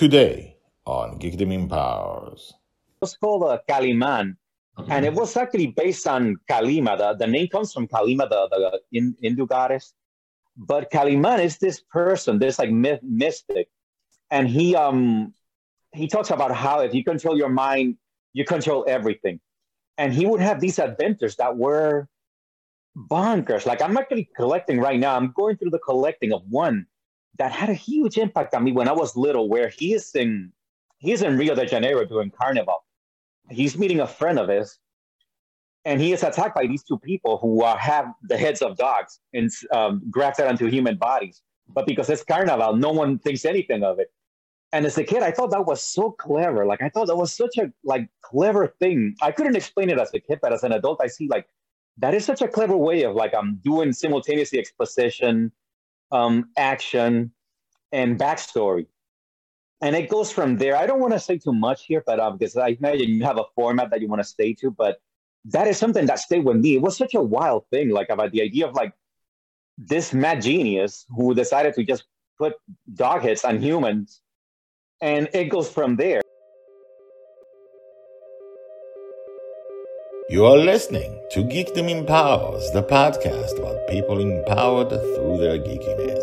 Today on Geekdom Empowers. It was called uh, Kaliman, Okay. and it was actually based on Kalima. The, the name comes from Kalima, the, the in, Hindu goddess. But Kaliman is this person, this like myth, mystic, and he um he talks about how if you control your mind, you control everything. And he would have these adventures that were bonkers. Like I'm actually collecting right now. I'm going through the collecting of one that had a huge impact on me when I was little, where he is in he's in Rio de Janeiro doing carnival. He's meeting a friend of his, and he is attacked by these two people who uh, have the heads of dogs and um, grafted onto human bodies. But because it's carnival, no one thinks anything of it. And as a kid, I thought that was so clever. Like I thought that was such a like clever thing. I couldn't explain it as a kid, but as an adult, I see like that is such a clever way of like I'm doing simultaneously exposition, um, action, and backstory. And it goes from there. I don't want to say too much here, but um, because I imagine you have a format that you want to stay to, but that is something that stayed with me. It was such a wild thing, like about the idea of like this mad genius who decided to just put dog heads on humans, and it goes from there. You are listening to Geekdom Empowers, the podcast about people empowered through their geekiness.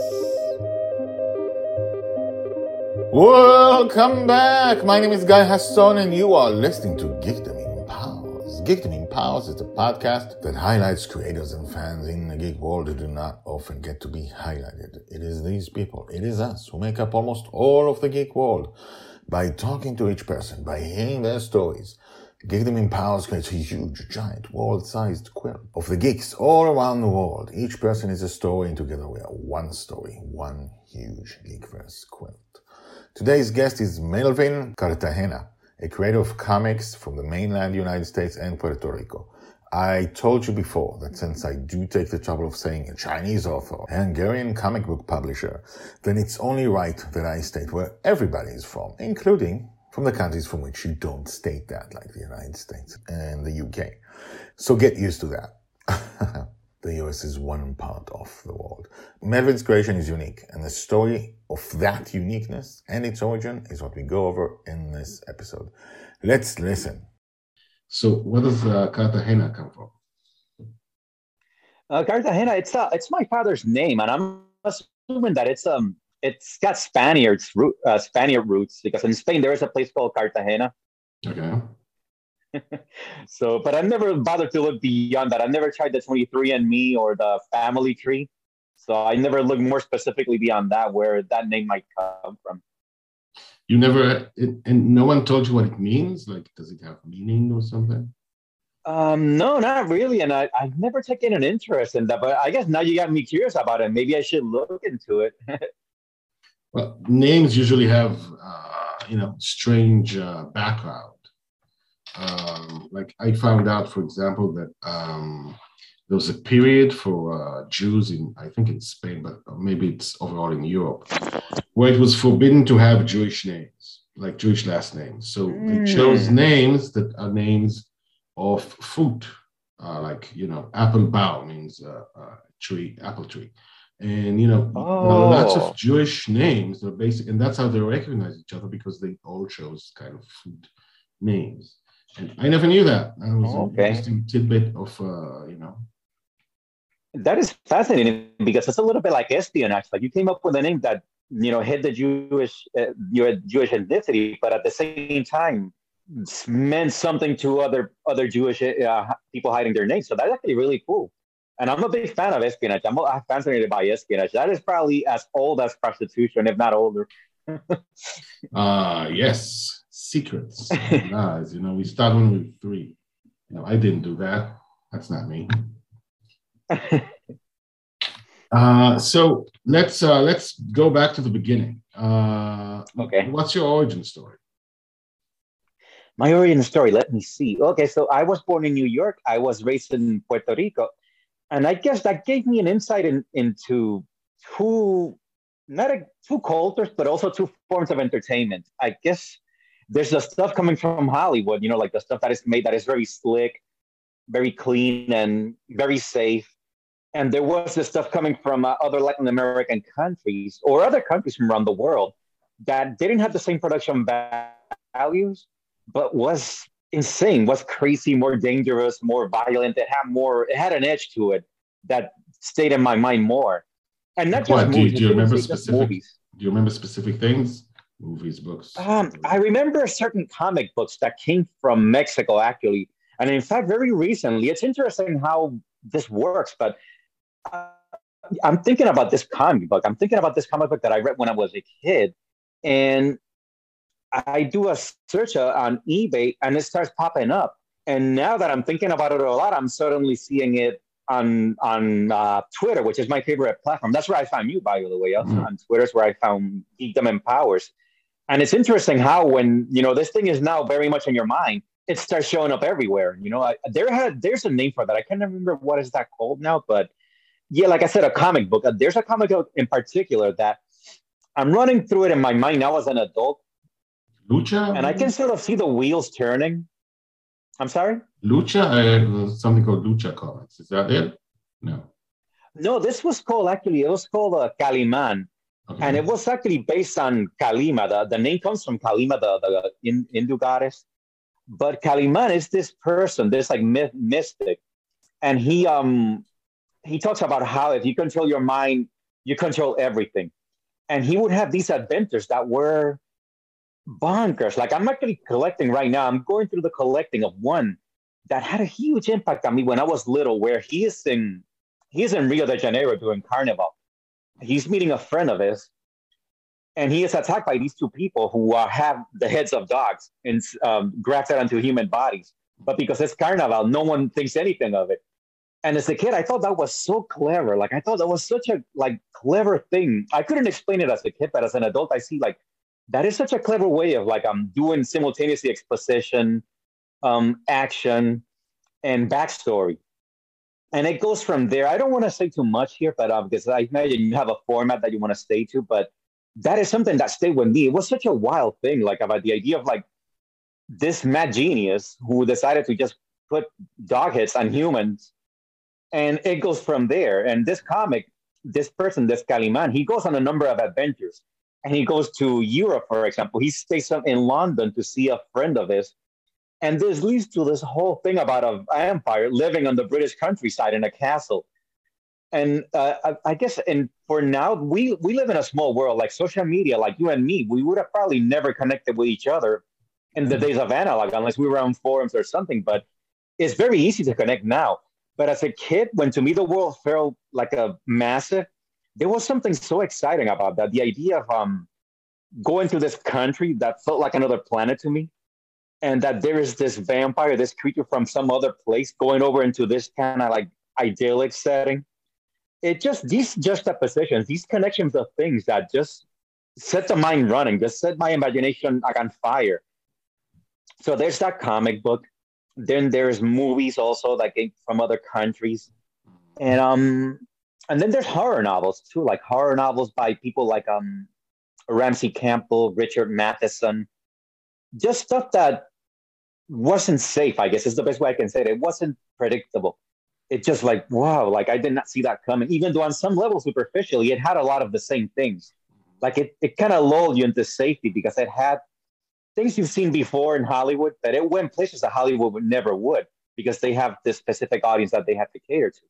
Welcome back. My name is Guy Hasson, and you are listening to Geekdom Empowers. Geekdom Empowers is a podcast that highlights creators and fans in the geek world who do not often get to be highlighted. It is these people, it is us, who make up almost all of the geek world. By talking to each person, by hearing their stories, Geekdom Empowers creates a huge, giant, world-sized quilt of the geeks all around the world. Each person is a story, and together we are one story, one huge Geekverse quilt. Today's guest is Melvin Cartagena, a creator of comics from the mainland United States and Puerto Rico. I told you before that since I do take the trouble of saying a Chinese author, a Hungarian comic book publisher, then it's only right that I state where everybody is from, including from the countries from which you don't state that, like the United States and the UK. So get used to that. the US is one part of the world. Melvin's creation is unique, and the story of that uniqueness and its origin is what we go over in this episode. Let's listen. So, where does uh, Cartagena come from? Uh, Cartagena, it's uh, it's my father's name, and I'm assuming that it's um it's got Spaniards root uh, Spaniard roots because in Spain there is a place called Cartagena. Okay. So, but I've never bothered to look beyond that. I've never tried the 23andMe or the family tree. So I never looked more specifically beyond that where that name might come from. You never, it, and no one told you what it means? Like, does it have meaning or something? Um, no, not really. And I, I've never taken an interest in that, but I guess now you got me curious about it. Maybe I should look into it. Well, names usually have, uh, you know, strange uh, background. Um, like I found out, for example, that um, there was a period for uh, Jews in, I think in Spain, but maybe it's overall in Europe, where it was forbidden to have Jewish names, like Jewish last names. So they chose Mm. names that are names of fruit, uh, like you know, apple bough means uh, uh, tree, apple tree, and you know, are lots Oh. of Jewish names are basic, and that's how they recognize each other because they all chose kind of fruit names. And I never knew that. That was an interesting tidbit of, uh, you know, That is fascinating because it's a little bit like espionage. Like you came up with a name that you know hid the Jewish uh, your Jewish ethnicity, but at the same time meant something to other other Jewish uh, people hiding their names. So that's actually really cool. And I'm a big fan of espionage. I'm, fascinated by espionage. That is probably as old as prostitution, if not older. uh, yes, secrets, lies. You know, we start when we were three. You know, I didn't do that. That's not me. Uh, so let's uh, let's go back to the beginning. Uh, Okay. What's your origin story? My origin story, let me see. Okay, so I was born in New York. I was raised in Puerto Rico. And I guess that gave me an insight in, into two, not a, two cultures, but also two forms of entertainment. I guess there's the stuff coming from Hollywood, you know, like the stuff that is made that is very slick, very clean, and very safe. And there was this stuff coming from uh, other Latin American countries or other countries from around the world that didn't have the same production values, but was insane, was crazy, more dangerous, more violent. It had more, it had an edge to it that stayed in my mind more. And not just What, do you- movies. do you remember specific- movies. Do you remember specific things? Movies, books. Um, I remember certain comic books that came from Mexico, actually. And in fact, very recently, it's interesting how this works. But uh, I'm thinking about this comic book. I'm thinking about this comic book that I read when I was a kid. And I do a search uh, on eBay and it starts popping up. And now that I'm thinking about it a lot, I'm suddenly seeing it on on uh, Twitter, which is my favorite platform. That's where I found you, by the way. Also Mhm. on Twitter is where I found Geekdom Empowers. And it's interesting how when you know this thing is now very much in your mind, it starts showing up everywhere. You know, I, there had there's a name for that. I can't remember what is that called now, but yeah, like I said, a comic book. Uh, There's a comic book in particular that I'm running through it in my mind now as an adult, Lucha? and I can sort of see the wheels turning. I'm sorry. Lucha? Uh, something called Lucha Comics. Is that it? No. No, this was called actually. It was called uh, Kaliman, Okay. and it was actually based on Kalima. The, the name comes from Kalima, the, the in, Hindu goddess. But Kaliman is this person, this like myth, mystic, and he um he talks about how if you control your mind, you control everything. And he would have these adventures that were bonkers. Like I'm actually collecting right now. I'm going through the collecting of one that had a huge impact on me when I was little, where he is in he is in Rio de Janeiro doing carnival. He's meeting a friend of his, and he is attacked by these two people who have the heads of dogs and um, grafted onto human bodies. But because it's carnival, no one thinks anything of it. And as a kid, I thought that was so clever. Like I thought that was such a like clever thing. I couldn't explain it as a kid, but as an adult, I see like that is such a clever way of like I'm doing simultaneously exposition, um, action, and backstory. And it goes from there. I don't want to say too much here, but um, because I imagine you have a format that you want to stay to, but that is something that stayed with me. It was such a wild thing, like about the idea of like this mad genius who decided to just put dog hits on humans, and it goes from there. And this comic, this person, this Kaliman, he goes on a number of adventures, and he goes to Europe, for example. He stays in London to see a friend of his, and this leads to this whole thing about an vampire living on the British countryside in a castle. And uh, I, I guess, and for now, we we live in a small world. Like social media, like you and me, we would have probably never connected with each other in the days of analog, unless we were on forums or something. But it's very easy to connect now. But as a kid, when to me the world felt like a massive, there was something so exciting about that. The idea of um, going to this country that felt like another planet to me, and that there is this vampire, this creature from some other place going over into this kind of like idyllic setting. It just these juxtapositions, these connections of things that just set the mind running, just set my imagination like on fire. So there's that comic book. Then there's movies also like from other countries, and um, and then there's horror novels too, like horror novels by people like um, Ramsey Campbell, Richard Matheson, just stuff that wasn't safe. I guess is the best way I can say it. It wasn't predictable. It just like wow, like I did not see that coming. Even though on some level, superficially, it had a lot of the same things. Like it, it kind of lulled you into safety because it had things you've seen before in Hollywood that it went places that Hollywood would never would because they have this specific audience that they have to cater to.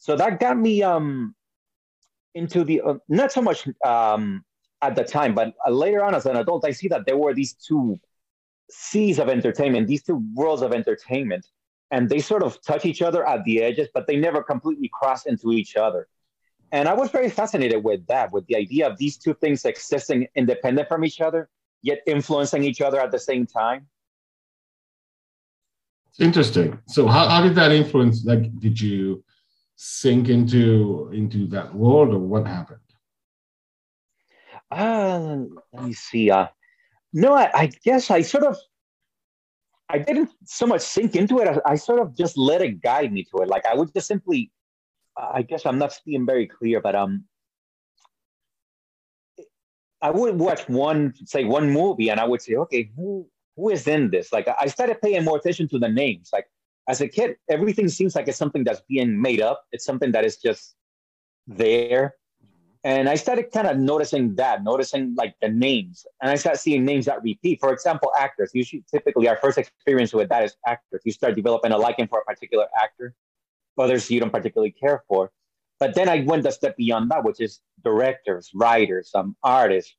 So that got me um into the uh, not so much um at the time, but uh, later on as an adult, I see that there were these two seas of entertainment, these two worlds of entertainment, and they sort of touch each other at the edges, but they never completely cross into each other. And I was very fascinated with that, with the idea of these two things existing independent from each other, yet influencing each other at the same time. It's interesting. So how, how did that influence? Like, did you sink into into that world, or what happened? Uh, let me see. Uh, no, I, I guess I sort of, I didn't so much sink into it. I, I sort of just let it guide me to it. Like I would just simply, I guess I'm not being very clear, but um, I would watch one, say one movie, and I would say, okay, who who is in this? Like I started paying more attention to the names. Like as a kid, everything seems like it's something that's being made up. It's something that is just there. And I started kind of noticing that, noticing like the names. And I started seeing names that repeat. For example, actors. Usually, typically, our first experience with that is actors. You start developing a liking for a particular actor, others you don't particularly care for. But then I went a step beyond that, which is directors, writers, um, artists.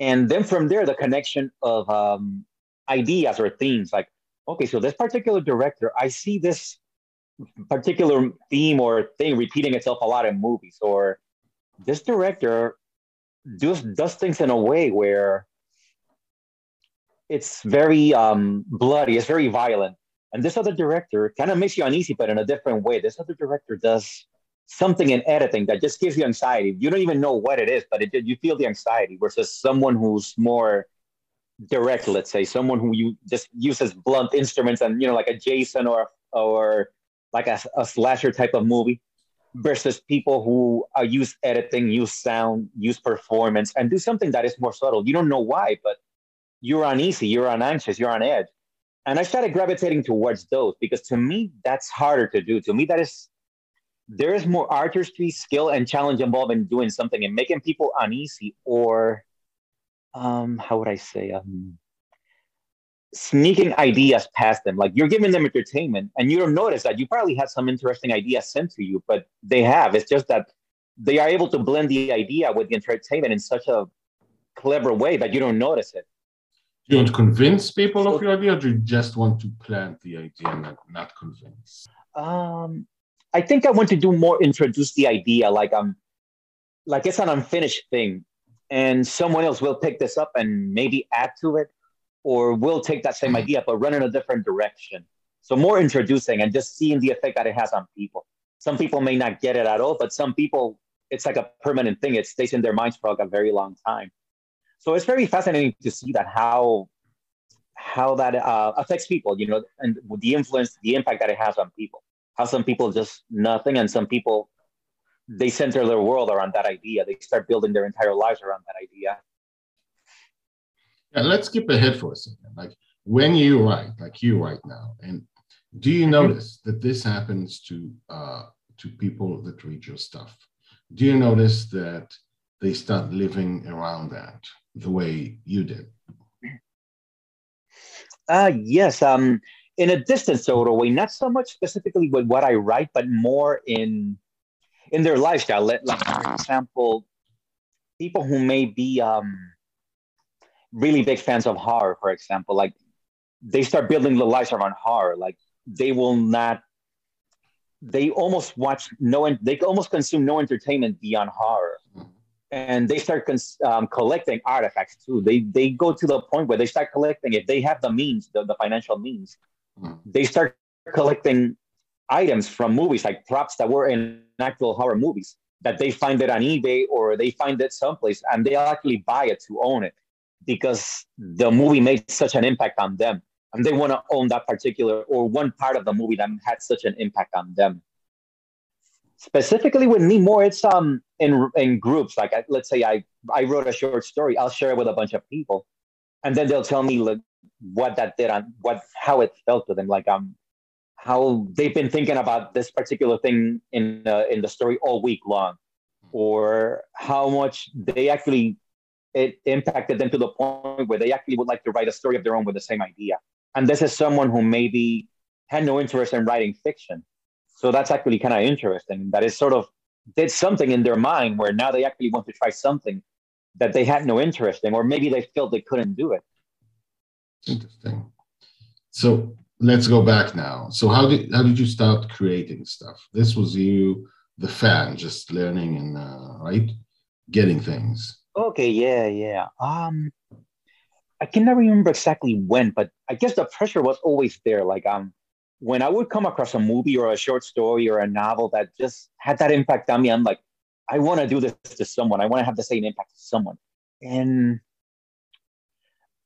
And then from there, the connection of um, ideas or themes like, okay, so this particular director, I see this particular theme or thing repeating itself a lot in movies, or this director does, does things in a way where it's very um, bloody, it's very violent. And this other director kind of makes you uneasy, but in a different way. This other director does something in editing that just gives you anxiety. You don't even know what it is, but it, you feel the anxiety versus someone who's more direct, let's say, someone who you just uses blunt instruments and, you know, like a Jason or, or like a, a slasher type of movie versus people who uh, use editing, use sound, use performance, and do something that is more subtle. You don't know why, but you're uneasy, you're on anxious, you're on edge. And I started gravitating towards those because to me, that's harder to do. To me, that is there is more artistry, skill, and challenge involved in doing something and making people uneasy or um, how would I say, um, sneaking ideas past them. Like you're giving them entertainment and you don't notice that you probably had some interesting ideas sent to you, but they have. It's just that they are able to blend the idea with the entertainment in such a clever way that you don't notice it. Do you want to convince people of your idea or do you just want to plant the idea and not, not convince? Um, I think I want to do more introduce the idea, like I'm like it's an unfinished thing, and someone else will pick this up and maybe add to it, or will take that same idea but run in a different direction. So more introducing and just seeing the effect that it has on people. Some people may not get it at all, but some people it's like a permanent thing. It stays in their minds for like a very long time. So it's very fascinating to see that how how that uh, affects people, you know, and the influence, the impact that it has on people how some people just nothing and some people they center their world around that idea. They start building their entire lives around that idea. Yeah let's skip ahead for a second. Like when you write like you right now and do you notice that this happens to uh, to people that read your stuff? Do you notice that they start living around that the way you did? Uh yes um in a distant sort of way, not so much specifically with what I write, but more in in their lifestyle. Like, for example, people who may be um, really big fans of horror, for example, like they start building the lives around horror. Like they will not. They almost watch no. They almost consume no entertainment beyond horror, and they start cons- um, collecting artifacts too. They they go to the point where they start collecting. If they have the means, the, the financial means, they start collecting items from movies, like props that were in actual horror movies, that they find it on eBay or they find it someplace and they actually buy it to own it because the movie made such an impact on them. And they want to own that particular or one part of the movie that had such an impact on them. Specifically with me more it's um in in groups. Like let's say i i wrote a short story i'll share it with a bunch of people. And then they'll tell me like what that did and what how it felt to them. Like um how they've been thinking about this particular thing in uh, in the story all week long or how much they actually it impacted them to the point where they actually would like to write a story of their own with the same idea. And this is someone who maybe had no interest in writing fiction. So that's actually kind of interesting. That is sort of did something in their mind where now they actually want to try something that they had no interest in or maybe they felt they couldn't do it. Interesting. So let's go back now. So how did how did you start creating stuff? This was you, the fan, just learning and uh, right, getting things. Okay, yeah, yeah. Um, I can never remember exactly when, but I guess the pressure was always there. Like um, when I would come across a movie or a short story or a novel that just had that impact on me, I'm like, I want to do this to someone. I want to have the same impact to someone. And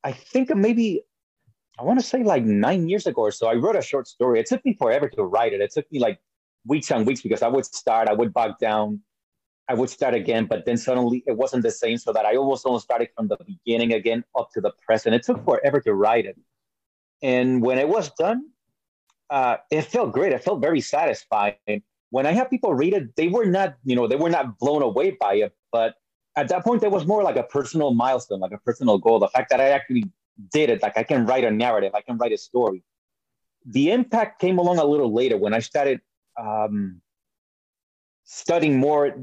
I think maybe I want to say like nine years ago or so, I wrote a short story. It took me forever to write it. It took me like weeks and weeks because I would start, I would bog down, I would start again, but then suddenly it wasn't the same. So that I almost almost started from the beginning again up to the present. It took forever to write it. And when it was done, uh, it felt great. It felt very satisfying. When I have people read it, they were not, you know, they were not blown away by it, But at that point, there was more like a personal milestone, like a personal goal. The fact that I actually did it, like I can write a narrative, I can write a story. The impact came along a little later when I started um, studying more.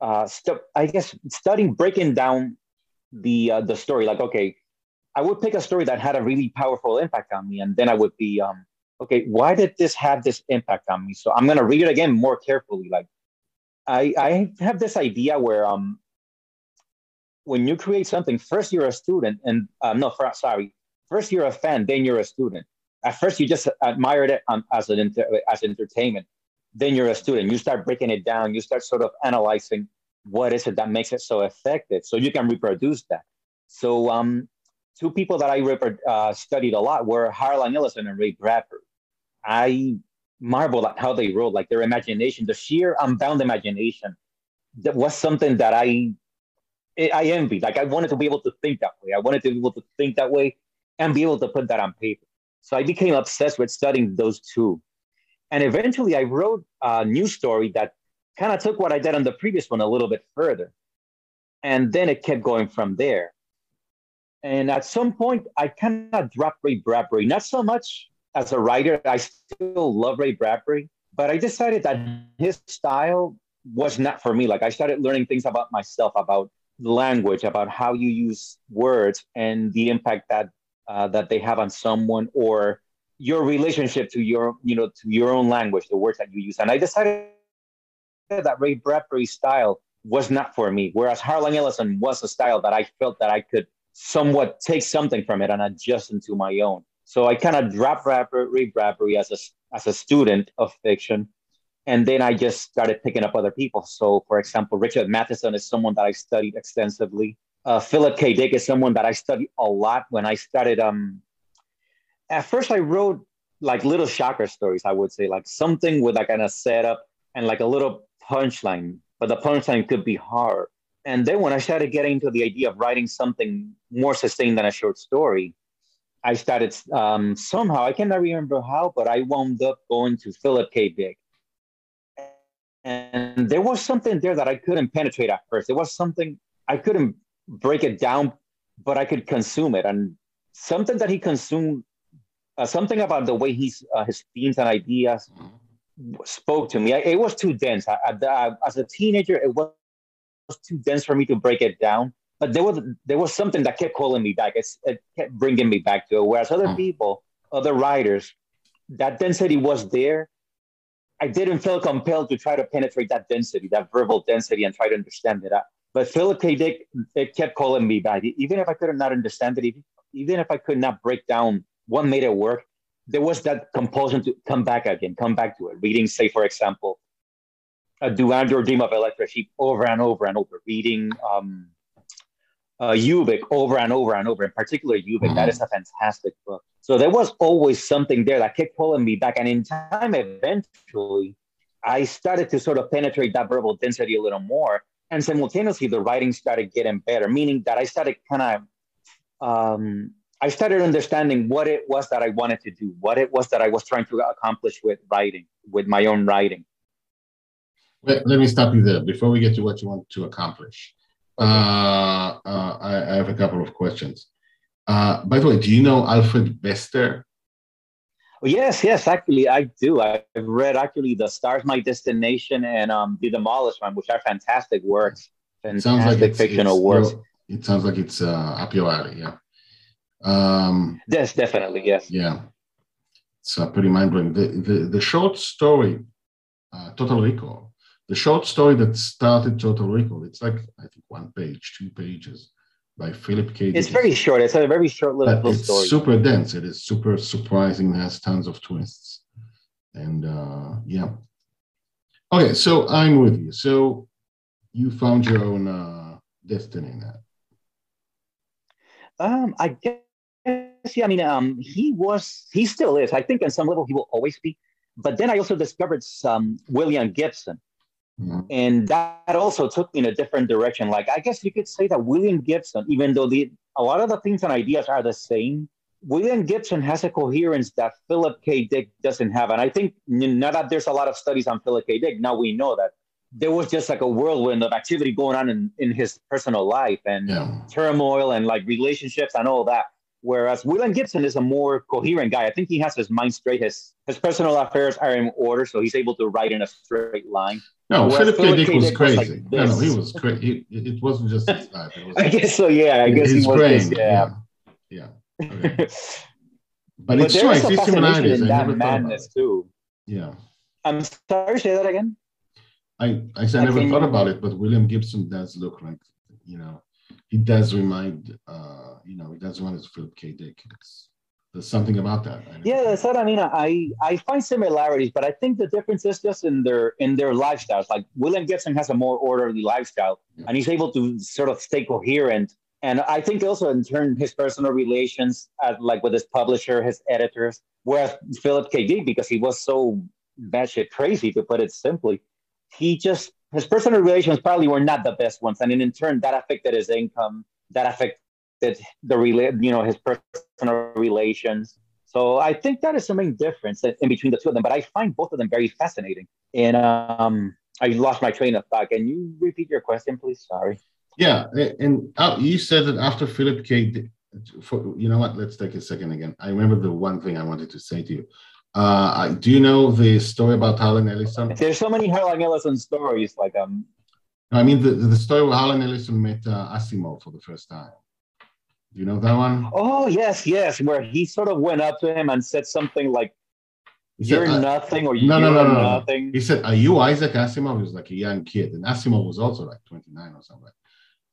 Uh, st- I guess studying breaking down the uh, the story. Like, okay, I would pick a story that had a really powerful impact on me, and then I would be, um, okay, why did this have this impact on me? So I'm gonna read it again more carefully. Like, I I have this idea where um when you create something, first you're a student, and um, no, for, sorry, first you're a fan, then you're a student. At first you just admired it um, as an inter- as entertainment, then you're a student. You start breaking it down. You start sort of analyzing what is it that makes it so effective, so you can reproduce that. So um, two people that I uh, studied a lot were Harlan Ellison and Ray Bradbury. I marveled at how they wrote, like their imagination, the sheer unbound imagination. That was something that I I envied. Like I wanted to be able to think that way. I wanted to be able to think that way and be able to put that on paper. So I became obsessed with studying those two. And eventually I wrote a new story that kind of took what I did on the previous one a little bit further. And then it kept going from there. And at some point, I kind of dropped Ray Bradbury, not so much as a writer. I still love Ray Bradbury, but I decided that his style was not for me. Like I started learning things about myself, about language, about how you use words and the impact that uh, that they have on someone or your relationship to your you know to your own language, the words that you use. And I decided that Ray Bradbury style was not for me, whereas Harlan Ellison was a style that I felt that I could somewhat take something from it and adjust into my own. So I kind of dropped Ray Bradbury as a as a student of fiction and then I just started picking up other people. So, for example, Richard Matheson is someone that I studied extensively. Uh, Philip K. Dick is someone that I studied a lot when I started. Um, at first, I wrote like little shocker stories. I would say like something with like kind of setup and like a little punchline, but the punchline could be hard. And then when I started getting into the idea of writing something more sustained than a short story, I started um, somehow I cannot remember how, but I wound up going to Philip K. Dick and there was something there that I couldn't penetrate at first. There was something I couldn't break it down, but I could consume it. And something that he consumed, uh, something about the way he's uh, his themes and ideas spoke to me. I, it was too dense. I, I, as a teenager, it was too dense for me to break it down. But there was there was something that kept calling me back. It's, it kept bringing me back to it. Whereas other hmm. people, other writers, that density was there, I didn't feel compelled to try to penetrate that density, that verbal density, and try to understand it. But Philip K. Dick, it kept calling me back. Even if I could not understand it, even if I could not break down what made it work, there was that compulsion to come back again, come back to it. Reading, say, for example, Do Androids Dream of Electric Sheep over and over and over. Reading um, uh, Ubik over and over and over, in particular Ubik. Mm-hmm. That is a fantastic book. So there was always something there that kept pulling me back. And in time, eventually, I started to sort of penetrate that verbal density a little more. And simultaneously, the writing started getting better, meaning that I started kind of, um, I started understanding what it was that I wanted to do, what it was that I was trying to accomplish with writing, with my own writing. Let, let me stop you there before we get to what you want to accomplish. Uh, uh, I, I, have a couple of questions. Uh, by the way, do you know Alfred Bester? Oh, yes, yes, actually, I do. I've read actually The Stars My Destination and um, The Demolished One, which are fantastic works, fantastic like fictional it's, works. it sounds like it's uh, up your alley, yeah. Um, yes, definitely, yes. Yeah, it's uh, pretty mind blowing. The, the, the short story, uh, Total Recall, the short story that started Total Recall, it's like, I think, one page, two pages by Philip K. It's very short. It's a very short little story. it's story. super dense. It is super surprising. It has tons of twists. And uh, yeah. Okay, so I'm with you. So you found your own uh, destiny in that. Um, I guess, yeah, I mean, um, he was, he still is. I think on some level he will always be. But then I also discovered some William Gibson Mm-hmm. And that also took me in a different direction. Like I guess you could say that William Gibson, even though the a lot of the things and ideas are the same, William Gibson has a coherence that Philip K. Dick doesn't have. And I think now that there's a lot of studies on Philip K. Dick, now we know that. there was just like a whirlwind of activity going on in, in his personal life and Yeah. turmoil and like relationships and all that. Whereas William Gibson is a more coherent guy. I think he has his mind straight. His his personal affairs are in order, so he's able to write in a straight line. No, Whereas Philip K. Dick was Dick was crazy. like no, no, he was crazy. It, wasn't just his life. It was I guess so. Yeah, I guess his he was. brain. This, yeah. yeah. yeah. Okay. But, but it's true. I a see fascination similarities. In that madness too. Yeah. I'm sorry, say that again. I, I said I never thought about it, but William Gibson does look like, you know, he does remind, uh, you know, he does remind us of Philip K. Dick. It's, there's something about that. I Yeah, that's what I mean. I I find similarities, but I think the difference is just in their in their lifestyles. Like William Gibson has a more orderly lifestyle, Yeah. and he's able to sort of stay coherent. And I think also in turn his personal relations, uh, like with his publisher, his editors, whereas Philip K. Dick, because he was so batshit crazy, to put it simply, he just his personal relations probably were not the best ones, and in turn that affected his income, that affected the rela- you know his personal relations. So I think that is the main difference in in between the two of them. But I find both of them very fascinating. And um, I lost my train of thought. Can you repeat your question, please? Sorry. Yeah, and uh, you said that after Philip K. For, you know what? Let's take a second again. I remember the one thing I wanted to say to you. Uh, do you know the story about Harlan Ellison? There's so many Harlan Ellison stories. Like um, I mean, the, the story where Harlan Ellison met uh, Asimov for the first time. You know that one? oh yes, yes, where he sort of went up to him and said something like, He "You're "I- nothing," or No, "You're no, no, no, no. nothing." He said, Are you Isaac Asimov? He was like a young kid. And Asimov was also like 29 or something.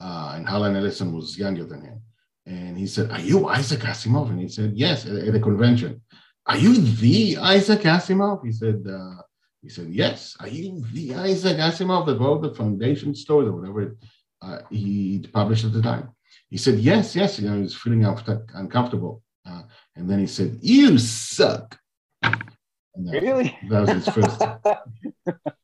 Uh, and Harlan Ellison was younger than him. And he said, Are you Isaac Asimov? And he said, Yes, at, at a convention. Are you the Isaac Asimov? He said, uh, he said, Yes. Are you the Isaac Asimov that wrote the foundation stories or whatever uh, he published at the time? He said, Yes, yes. You know, he was feeling uncomfortable. Uh, and then he said, You suck. And that- Really? That was his first.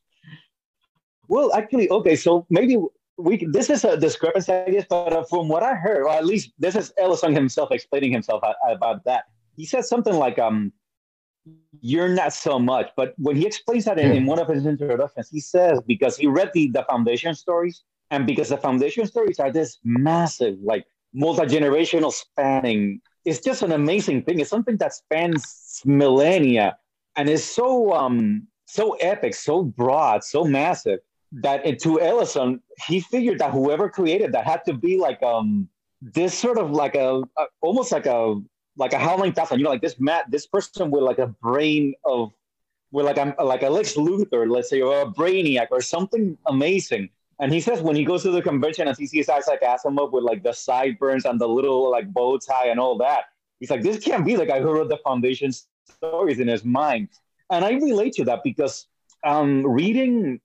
well, actually, okay. So maybe we can- this is a discrepancy, I guess. But uh, from what I heard, or at least this is Ellison himself explaining himself about that. He said something like, "Um, you're not so much." But when he explains that in, in one of his introductions, he says because he read the the foundation stories, and because the foundation stories are this massive, like multi generational spanning. It's just an amazing thing. It's something that spans millennia and is so um so epic, so broad, so massive that it, to Ellison, he figured that whoever created that had to be like um this sort of like a, a almost like a like a howling thousand, you know, like this Matt, this person with like a brain of with like a like a Lex Luthor, let's say, or a Brainiac or something amazing. And he says when he goes to the convention and he sees Isaac Asimov with like the sideburns and the little like bow tie and all that, he's like, this can't be the guy who wrote the foundation stories in his mind. And I relate to that because um, reading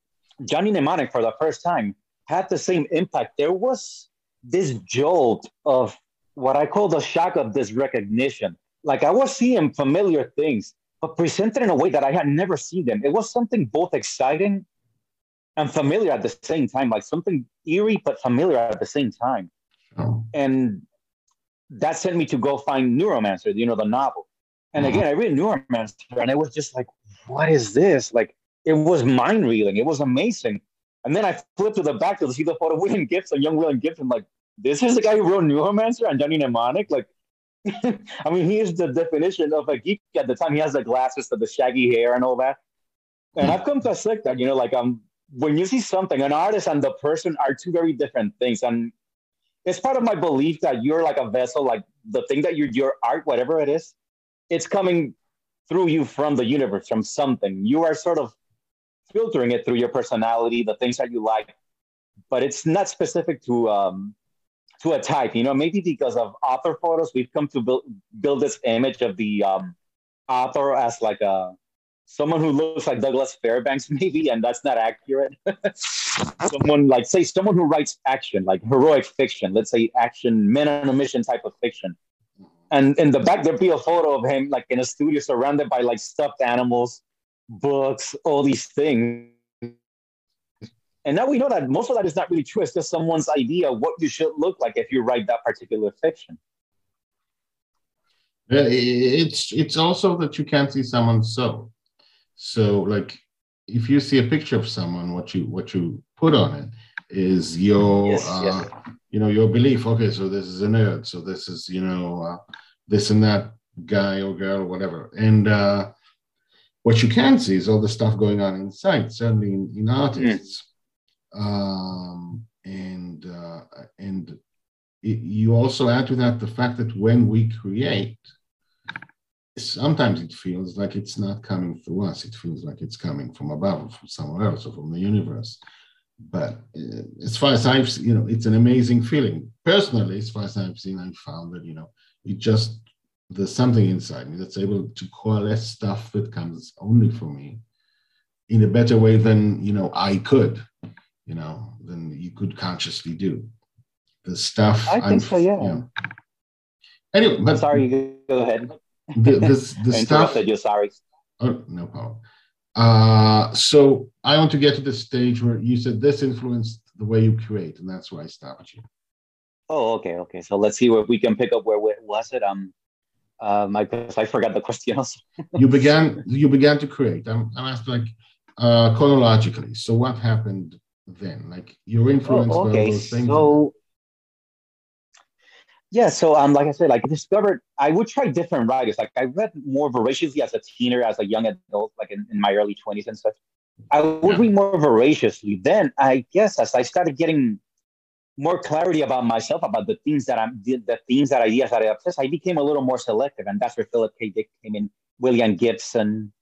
Johnny Mnemonic for the first time had the same impact. There was this jolt of what I call the shock of this recognition. Like I was seeing familiar things, but presented in a way that I had never seen them. It was something both exciting and familiar at the same time, like something eerie but familiar at the same time. Oh, And that sent me to go find Neuromancer, you know, the novel. And Mhm. again, I read Neuromancer and I was just like, what is this? Like, it was mind reeling. It was amazing. And then I flipped to the back to see the photo of William Gibson, young William Gibson. Like, this is the guy who wrote Neuromancer and Johnny Mnemonic. Like, I mean, he is the definition of a geek at the time. He has the glasses, the shaggy hair, and all that. And I've come to accept that, you know, like um, when you see something, an artist and the person are two very different things. And it's part of my belief that you're like a vessel, like the thing that you're your art, whatever it is, it's coming through you from the universe, from something. You are sort of filtering it through your personality, the things that you like, but it's not specific to um, to a type. You know, maybe because of author photos, we've come to build build this image of the um, author as like a someone who looks like Douglas Fairbanks, maybe, and that's not accurate. someone like say someone who writes action, like heroic fiction, let's say action, men on a mission type of fiction. And in the back there'd be a photo of him like in a studio surrounded by like stuffed animals, books, all these things. And now we know that most of that is not really true. It's just someone's idea of what you should look like if you write that particular fiction. It's it's also that you can't see someone's soul. So like if you see a picture of someone, what you what you put on it is your Yes, uh, yes. you know your belief. Okay, so this is a nerd. So this is you know uh, this and that guy or girl, whatever. And uh, what you can see is all the stuff going on inside, certainly in, in artists. Um, and uh, and it, you also add to that the fact that when we create, sometimes it feels like it's not coming through us. It feels like it's coming from above, or from somewhere else, or from the universe. But uh, as far as I've, you know, it's an amazing feeling. Personally, as far as I've seen, I've found that you know, it just there's something inside me that's able to coalesce stuff that comes only from me in a better way than you know I could, you know, than you could consciously do. The stuff I think I'm- so, yeah. you know. Anyway, but I'm sorry, you go ahead. The, this, the stuff. you're Sorry. Oh, no problem. Uh, so I want to get to the stage where you said this influenced the way you create, and that's why I stopped you. Oh, okay, okay. So let's see where we can pick up where where was it. Um, um, I guess I forgot the question. Also. You began you began to create. I'm, I'm asking like uh, chronologically. So what happened then? Like your influence Oh, by okay, those things. so yeah, so um, like I said, like I discovered I would try different writers. Like I read more voraciously as a teenager, as a young adult, like in, in my early twenties and such. I would Yeah. read more voraciously. Then I guess as I started getting more clarity about myself, about the things that I'm, the, the themes, that ideas that I obsess, I became a little more selective, and that's where Philip K. Dick came in, William Gibson,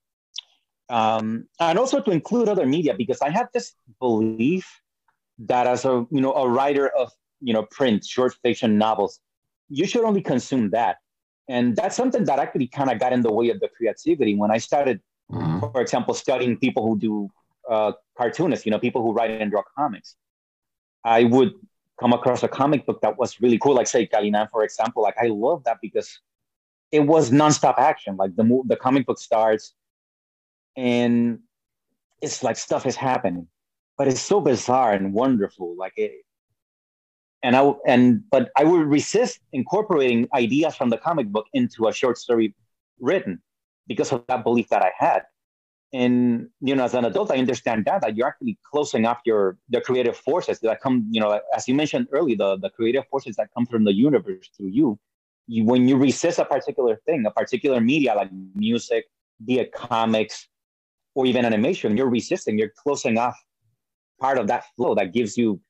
um, and also to include other media because I had this belief that as a you know a writer of you know print, short fiction, novels, you should only consume that, and that's something that actually kind of got in the way of the creativity when I started Mhm. for example, studying people who do uh, cartoonists, you know, people who write and draw comics, I would come across a comic book that was really cool, like say Kaliman, for example. Like I love that because it was nonstop action. Like the mo- the comic book starts, and it's like stuff is happening, but it's so bizarre and wonderful. Like it, and I and but I would resist incorporating ideas from the comic book into a short story written because of that belief that I had. And you know, as an adult, I understand that that you're actually closing off your the creative forces that come, you know, as you mentioned earlier, the, the creative forces that come from the universe through you. You when you resist a particular thing, a particular media like music, be it comics, or even animation, you're resisting, you're closing off part of that flow that gives you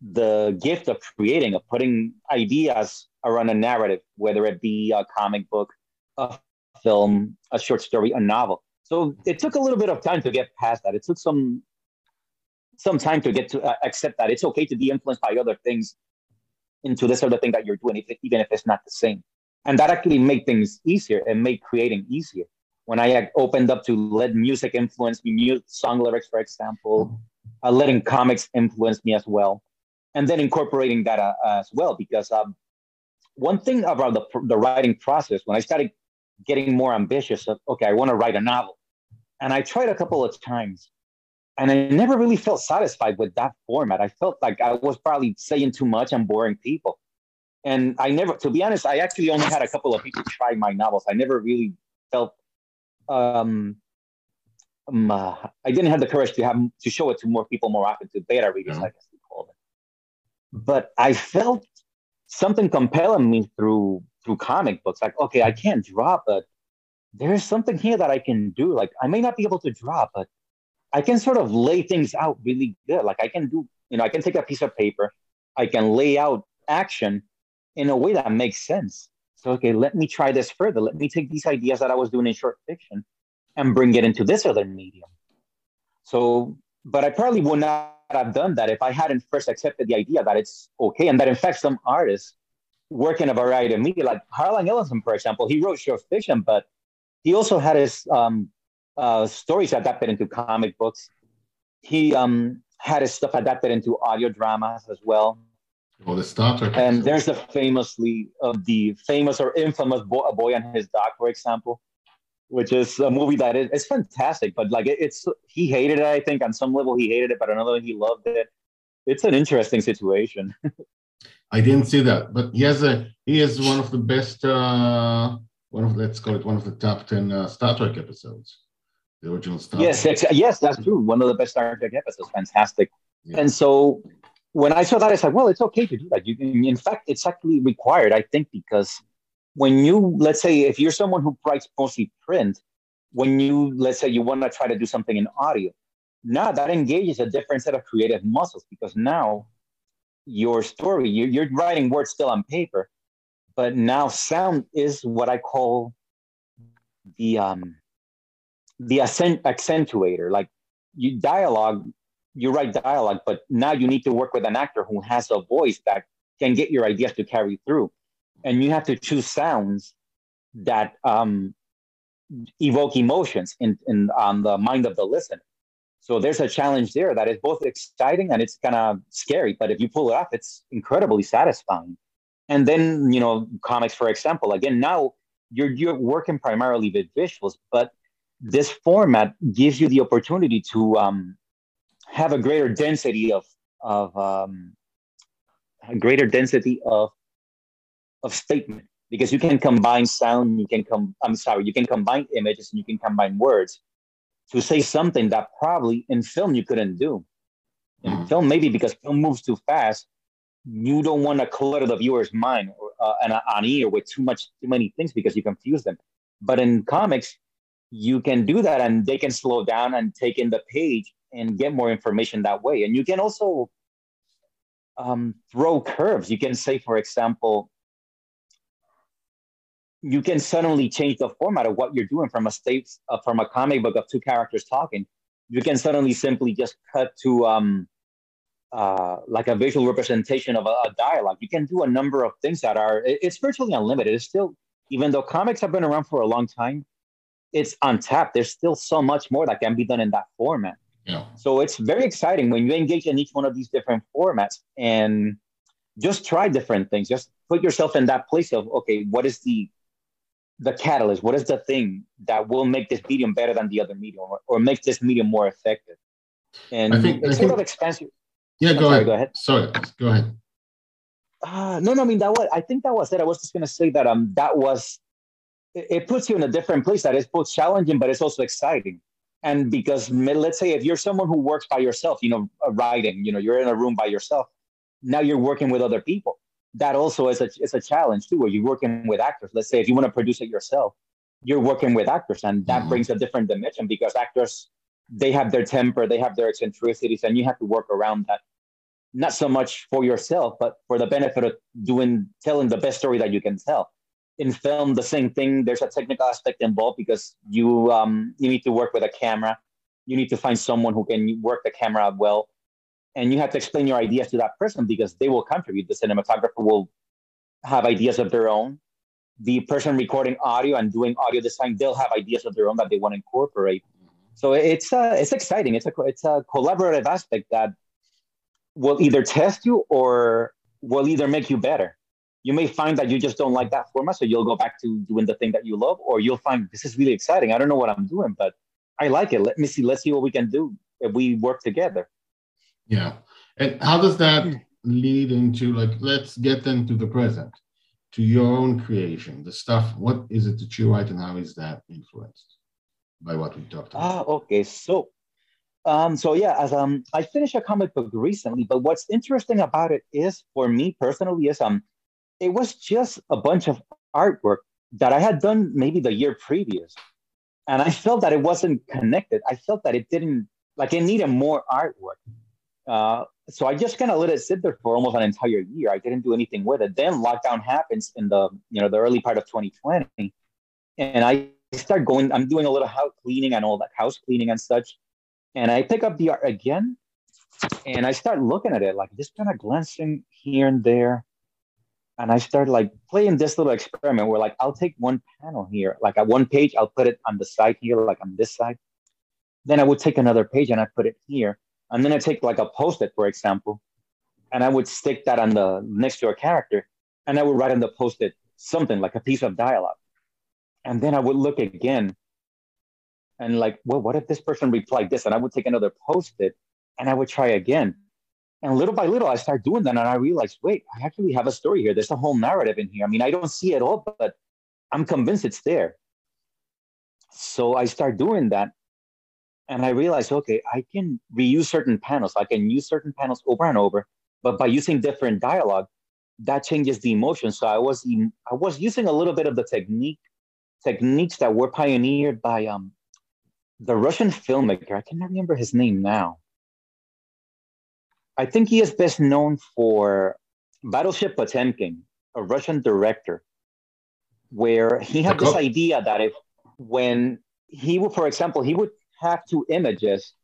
the gift of creating, of putting ideas around a narrative, whether it be a comic book, a film, a short story, a novel. So it took a little bit of time to get past that. It took some some time to get to uh, accept that it's okay to be influenced by other things into this other thing that you're doing, even if it's not the same. And that actually made things easier and made creating easier. When I uh, opened up to let music influence me, song lyrics, for example, uh, letting comics influence me as well, and then incorporating that uh, as well. Because um, one thing about the, the writing process, when I started getting more ambitious, of, okay, I want to write a novel, and I tried a couple of times, and I never really felt satisfied with that format. I felt like I was probably saying too much and boring people. And I never, to be honest, I actually only had a couple of people try my novels. I never really felt um, um, uh, I didn't have the courage to have to show it to more people more often to beta readers, Yeah. I guess we call them. But I felt something compelling me through through comic books. Like, okay, I can't draw, but there's something here that I can do. Like, I may not be able to draw, but I can sort of lay things out really good. Like, I can do, you know, I can take a piece of paper, I can lay out action in a way that makes sense. So, okay, let me try this further. Let me take these ideas that I was doing in short fiction and bring it into this other medium. So, but I probably would not have done that if I hadn't first accepted the idea that it's okay and that in fact some artists work in a variety of media, like Harlan Ellison, for example, he wrote short fiction, but he also had his um, uh, stories adapted into comic books. He um, had his stuff adapted into audio dramas as well. Or the Star Trek. And there's the famously of the famous or infamous Bo- A Boy and His Dog, for example, which is a movie that is it's fantastic, but like it, it's he hated it. I think on some level he hated it, but another he loved it. It's an interesting situation. I didn't see that, but he has a he is one of the best uh one of let's call it one of the top ten uh, Star Trek episodes. the original Star Yes, Trek. yes, that's true. One of the best Star Trek episodes, fantastic. Yeah. And so when I saw that, I said, well, it's okay to do that. You can, in fact, it's actually required, I think, because when you, let's say, if you're someone who writes mostly print, when you, let's say, you want to try to do something in audio, now that engages a different set of creative muscles because now your story, you're, you're writing words still on paper, but now sound is what I call the um the accent, accentuator. Like you dialogue, you write dialogue, but now you need to work with an actor who has a voice that can get your ideas to carry through, and you have to choose sounds that um, evoke emotions in, in on the mind of the listener. So there's a challenge there that is both exciting and it's kind of scary. But if you pull it off, it's incredibly satisfying. And then you know, comics, for example, again now you're you're working primarily with visuals, but this format gives you the opportunity to um, have a greater density of of um, a greater density of of statement because you can combine sound, you can come. I'm sorry, you can combine images and you can combine words to say something that probably in film you couldn't do. In Mhm. film, maybe because film moves too fast, you don't want to clutter the viewer's mind or uh, and on ear with too much too many things because you confuse them. But in comics, you can do that and they can slow down and take in the page and get more information that way. And you can also um, throw curves. You can say, for example, you can suddenly change the format of what you're doing from a state uh, from a comic book of two characters talking. You can suddenly simply just cut to um, uh, like a visual representation of a, a dialogue. You can do a number of things that are it- it's virtually unlimited. It's still even though comics have been around for a long time, it's untapped. There's still so much more that can be done in that format. Yeah. So it's very exciting when you engage in each one of these different formats and just try different things. Just put yourself in that place of okay, what is the the catalyst? What is the thing that will make this medium better than the other medium, or, or make this medium more effective? And I think- it's I sort think- of expansive. Yeah, go sorry, ahead. go ahead. Sorry, go ahead. Uh, no, no, I mean that was. I think that was it. I was just gonna say that um that was. It, it puts you in a different place that is both challenging, but it's also exciting. And because let's say if you're someone who works by yourself, you know, uh, writing, you know, you're in a room by yourself. Now you're working with other people. That also is a it's a challenge too. Where you're working with actors. Let's say if you want to produce it yourself, you're working with actors, and that Mhm. brings a different dimension because actors they have their temper, they have their eccentricities, and you have to work around that not so much for yourself, but for the benefit of doing telling the best story that you can tell. In film, the same thing. There's a technical aspect involved because you um, you need to work with a camera. You need to find someone who can work the camera well, and you have to explain your ideas to that person because they will contribute. The cinematographer will have ideas of their own. The person recording audio and doing audio design, they'll have ideas of their own that they want to incorporate. So it's uh, it's exciting. It's a it's a collaborative aspect that will either test you or will either make you better. You may find that you just don't like that format, so you'll go back to doing the thing that you love, or you'll find this is really exciting. I don't know what I'm doing, but I like it. Let me see. Let's see what we can do if we work together. Yeah. And how does that lead into like let's get into the present, to your own creation, the stuff. What is it that you write and how is that influenced by what we talked about? Ah, about? okay. So, um, so yeah, as um, I finished a comic book recently, but what's interesting about it is, for me personally, is um, it was just a bunch of artwork that I had done maybe the year previous, and I felt that it wasn't connected. I felt that it didn't like it needed more artwork. Uh, so I just kind of let it sit there for almost an entire year. I didn't do anything with it. Then lockdown happens in the you know the early part of 2020, and I start going. I'm doing a little house cleaning and all that house cleaning and such, and I pick up the art again, and I start looking at it like just kind of glancing here and there, and I start like playing this little experiment where like I'll take one panel here, like at one page, I'll put it on the side here, like on this side. Then I would take another page and I put it here, and then I take like a post-it, for example, and I would stick that on the next to a character, and I would write on the post-it something like a piece of dialogue, and then I would look again, and like, well, what if this person replied this? And I would take another post-it, and I would try again, and little by little, I start doing that, and I realized, wait, I actually have a story here. There's a whole narrative in here. I mean, I don't see it all, but I'm convinced it's there. So I start doing that, And I realized, okay, I can reuse certain panels. I can use certain panels over and over, but by using different dialogue, that changes the emotion. So I was I was using a little bit of the technique techniques that were pioneered by um the Russian filmmaker. I cannot remember his name now. I think he is best known for Battleship Potemkin, a Russian director, where he had this idea that if when he would, for example, he would have two images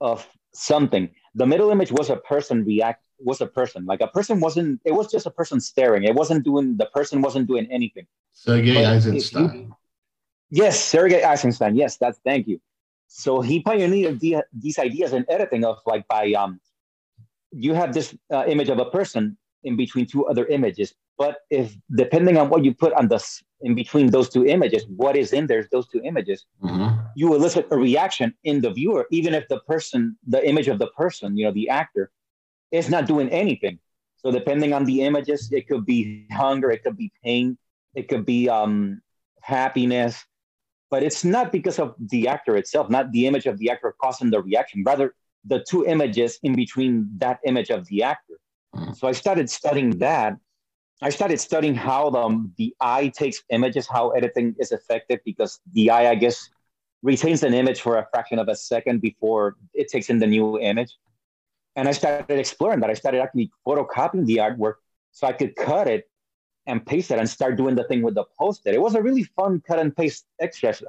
of something. The middle image was a person react was a person. Like a person wasn't. It was just a person staring. It wasn't doing. The person wasn't doing anything. Sergei Eisenstein. yes, Sergei Eisenstein. Yes, that's. Thank you. So he pioneered the, these ideas in editing of like by um, you have this uh, image of a person in between two other images, but if depending on what you put on the in between those two images, what is in there, those two images, mm-hmm. you elicit a reaction in the viewer, even if the person, the image of the person, you know, the actor, is not doing anything. So depending on the images, it could be hunger, it could be pain, it could be um, happiness, but it's not because of the actor itself, not the image of the actor causing the reaction, rather the two images in between that image of the actor. Mm. So I started studying that. I started studying how the, the eye takes images, how editing is effective, because the eye, I guess, retains an image for a fraction of a second before it takes in the new image. And I started exploring that. I started actually photocopying the artwork so I could cut it and paste it and start doing the thing with the post-it. It was a really fun cut and paste exercise.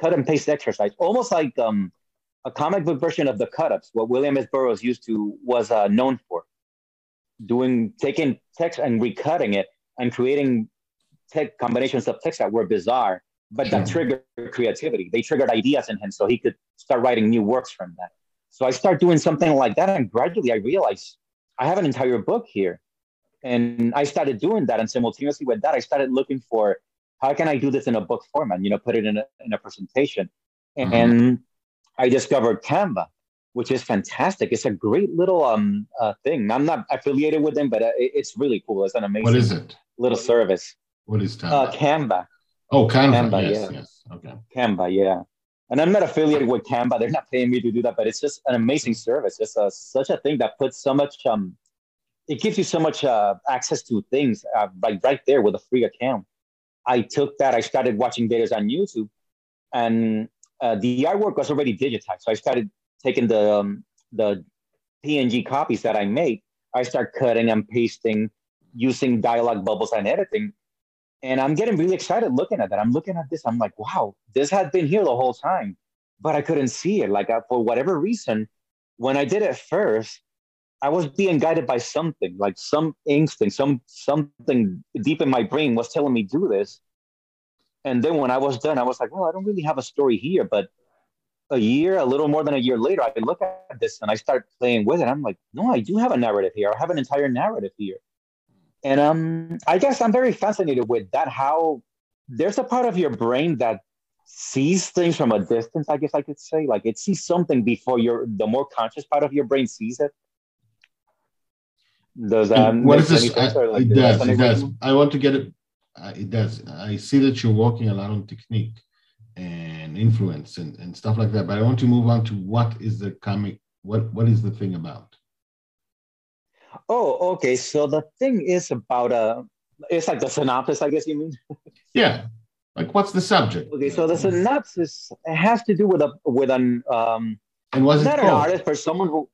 Cut and paste exercise, almost like um, a comic book version of the cut-ups, what William S. Burroughs used to was uh, known for, doing taking text and recutting it and creating tech combinations of text that were bizarre, but that triggered creativity. They triggered ideas in him, so he could start writing new works from that. So I start doing something like that, and gradually I realized I have an entire book here. And I started doing that, and simultaneously with that, I started looking for how can I do this in a book format? You know, put it in a, in a presentation. Mm-hmm. And I discovered Canva, which is fantastic. It's a great little um uh, thing. I'm not affiliated with them, but uh, it's really cool. It's an amazing. What is it? Little service. What is Canva? Uh, Canva. Oh, Canva. Canva yes, yeah. yes. Okay. Canva, yeah and I'm not affiliated with Canva. They're not paying me to do that, but it's just an amazing service. It's a, such a thing that puts so much, um, it gives you so much uh, access to things uh, like right there with a free account. I took that, I started watching videos on YouTube, and uh, the artwork was already digitized. So I started taking the, um, the PNG copies that I made. I start cutting and pasting using dialogue bubbles and editing and I'm getting really excited looking at that. I'm looking at this. I'm like, wow, this had been here the whole time, but I couldn't see it. Like uh, for whatever reason, when I did it first, I was being guided by something, like some instinct, some something deep in my brain was telling me do this. And then when I was done, I was like, well, I don't really have a story here. But a year, a little more than a year later, I look at this and I start playing with it. I'm like, no, I do have a narrative here. I have an entire narrative here. And um, I guess I'm very fascinated with that. How there's a part of your brain that sees things from a distance. I guess I could say, like it sees something before your the more conscious part of your brain sees it. Does that what is this? I, like, it does. It does. I want to get it. Uh, it does. I see that you're working a lot on technique and influence and, and stuff like that. But I want to move on to what is the comic. What what is the thing about? Oh, okay. So the thing is about a, it's like the synopsis, I guess you mean. yeah. Like what's the subject? Okay, so the synopsis has to do with a with an um and was not an artist, but someone who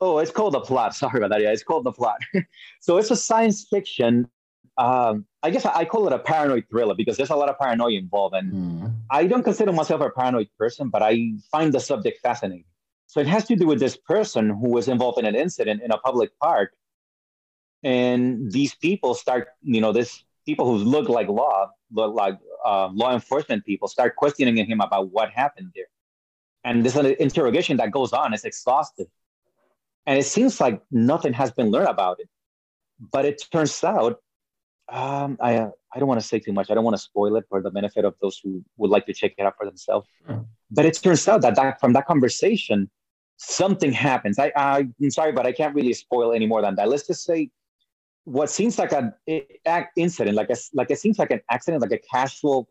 oh, it's called the plot. Sorry about that. Yeah, it's called the plot. so it's a science fiction. Um, I guess I call it a paranoid thriller because there's a lot of paranoia involved, and mm. I don't consider myself a paranoid person, but I find the subject fascinating. So it has to do with this person who was involved in an incident in a public park. And these people start, you know, this people who look like law, look like uh, law enforcement people, start questioning him about what happened there. And this interrogation that goes on is exhaustive. And it seems like nothing has been learned about it. But it turns out, um, I, uh, I don't want to say too much. I don't want to spoil it for the benefit of those who would like to check it out for themselves. Mm. But it turns out that, that from that conversation, something happens. I, I am sorry, but I can't really spoil any more than that. Let's just say what seems like an incident, like a like it seems like an accident, like a casual,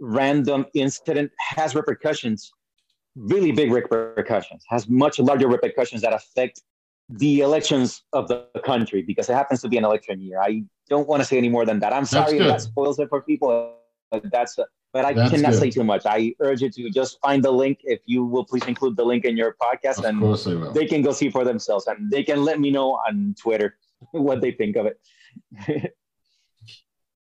random incident, has repercussions really big repercussions, has much larger repercussions that affect the elections of the country because it happens to be an election year. I don't want to say any more than that. I'm sorry that spoils it for people. But that's but I that's cannot good. say too much. I urge you to just find the link. If you will please include the link in your podcast, of and course I will. they can go see for themselves, and they can let me know on Twitter what they think of it.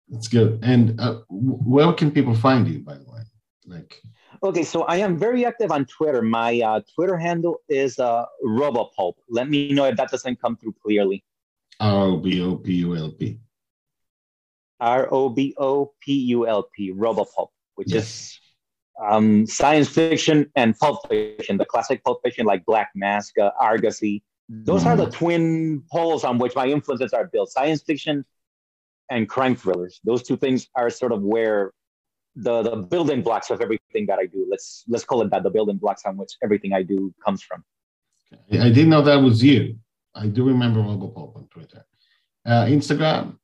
That's good. And uh, where can people find you, by the way? Like, okay, so I am very active on Twitter. My uh, Twitter handle is uh, Robopulp. Let me know if that doesn't come through clearly. R O B O P U L P. R O B O P U L P. Robopulp, which yes. is um, science fiction and pulp fiction, the classic pulp fiction like Black Mask, uh, Argosy. Those mm. are the mm-hmm. twin poles on which my influences are built. Science fiction and crime thrillers. Those two things are sort of where the the building blocks of everything that I do. Let's let's call it that. The building blocks on which everything I do comes from. I didn't know that was you. I do remember Robopulp on Twitter, uh, Instagram,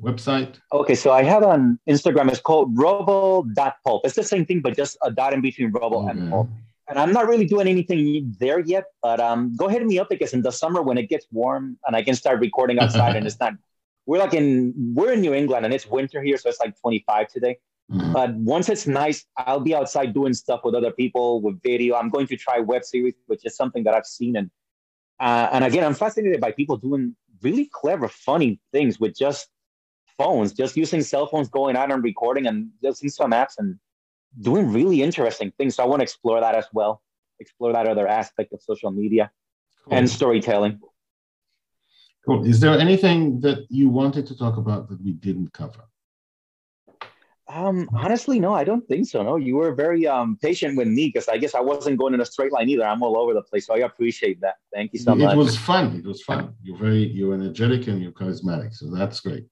website. Okay, so I have on Instagram. It's called Robo.pulp. It's the same thing, but just a dot in between Robo okay. and Pulp. And I'm not really doing anything there yet, but um, go ahead and me up because in the summer when it gets warm and I can start recording outside and it's not we're like in we're in New England and it's winter here, so it's like 25 today. Mm-hmm. But once it's nice, I'll be outside doing stuff with other people with video. I'm going to try web series, which is something that I've seen and uh, and again, I'm fascinated by people doing really clever, funny things with just phones, just using cell phones, going out and recording, and using some apps and doing really interesting things. So I want to explore that as well, explore that other aspect of social media cool. and storytelling. Cool. Is there anything that you wanted to talk about that we didn't cover? Um, honestly, no, I don't think so. No, you were very um, patient with me because I guess I wasn't going in a straight line either. I'm all over the place, so I appreciate that. Thank you so much. It was fun. It was fun. You're very you're energetic and you're charismatic, so that's great.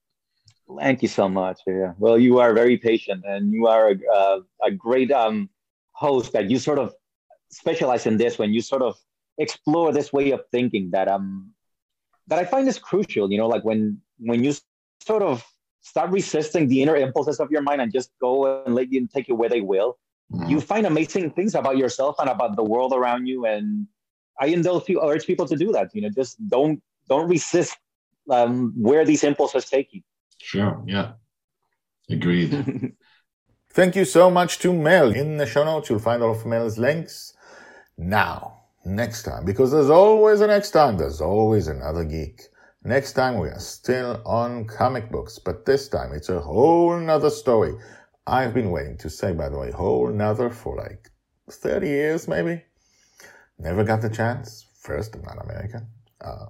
Thank you so much. Yeah. Well, you are very patient, and you are a, uh, a great um, host. That you sort of specialize in this when you sort of explore this way of thinking that um that I find is crucial. You know, like when when you sort of stop resisting the inner impulses of your mind and just go and let you take you where they will, mm-hmm. you find amazing things about yourself and about the world around you. And I indulge you, urge people to do that. You know, just don't don't resist um, where these impulses take you. Sure. Yeah. Agreed. Thank you so much to Mel. In the show notes, you'll find all of Mel's links. Now, next time, because there's always a next time, there's always another geek. Next time we are still on comic books, but this time it's a whole nother story. I've been waiting to say, by the way, whole nother for like 30 years maybe. Never got the chance. First, I'm not American. Uh,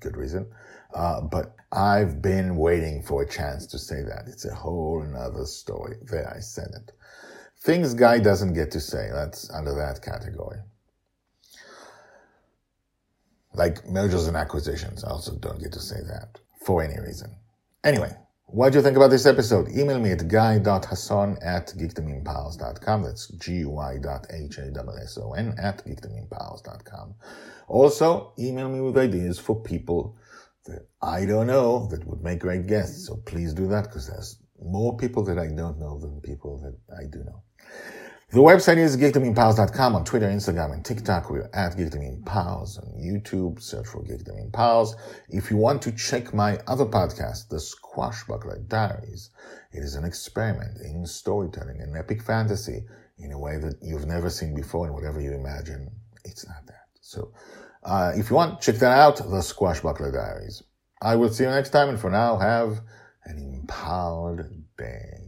good reason. Uh, but I've been waiting for a chance to say that. It's a whole nother story. There, I said it. Things Guy doesn't get to say. That's under that category like mergers and acquisitions. I also don't get to say that for any reason. Anyway, what do you think about this episode? Email me at guy.hasson at geekdomempowers.com. That's G-Y.H-A-S-S-O-N at geekdomempowers.com. Also, email me with ideas for people that I don't know that would make great guests. So please do that because there's more people that I don't know than people that I do know. The website is geekdomempowers.com on Twitter, Instagram, and TikTok. We're at geekdomempowers on YouTube. Search for geekdomempowers. If you want to check my other podcast, The Squashbuckler Diaries, it is an experiment in storytelling and epic fantasy in a way that you've never seen before, and whatever you imagine, it's not that. So, uh, if you want, check that out, The Squashbuckler Diaries. I will see you next time, and for now, have an empowered day.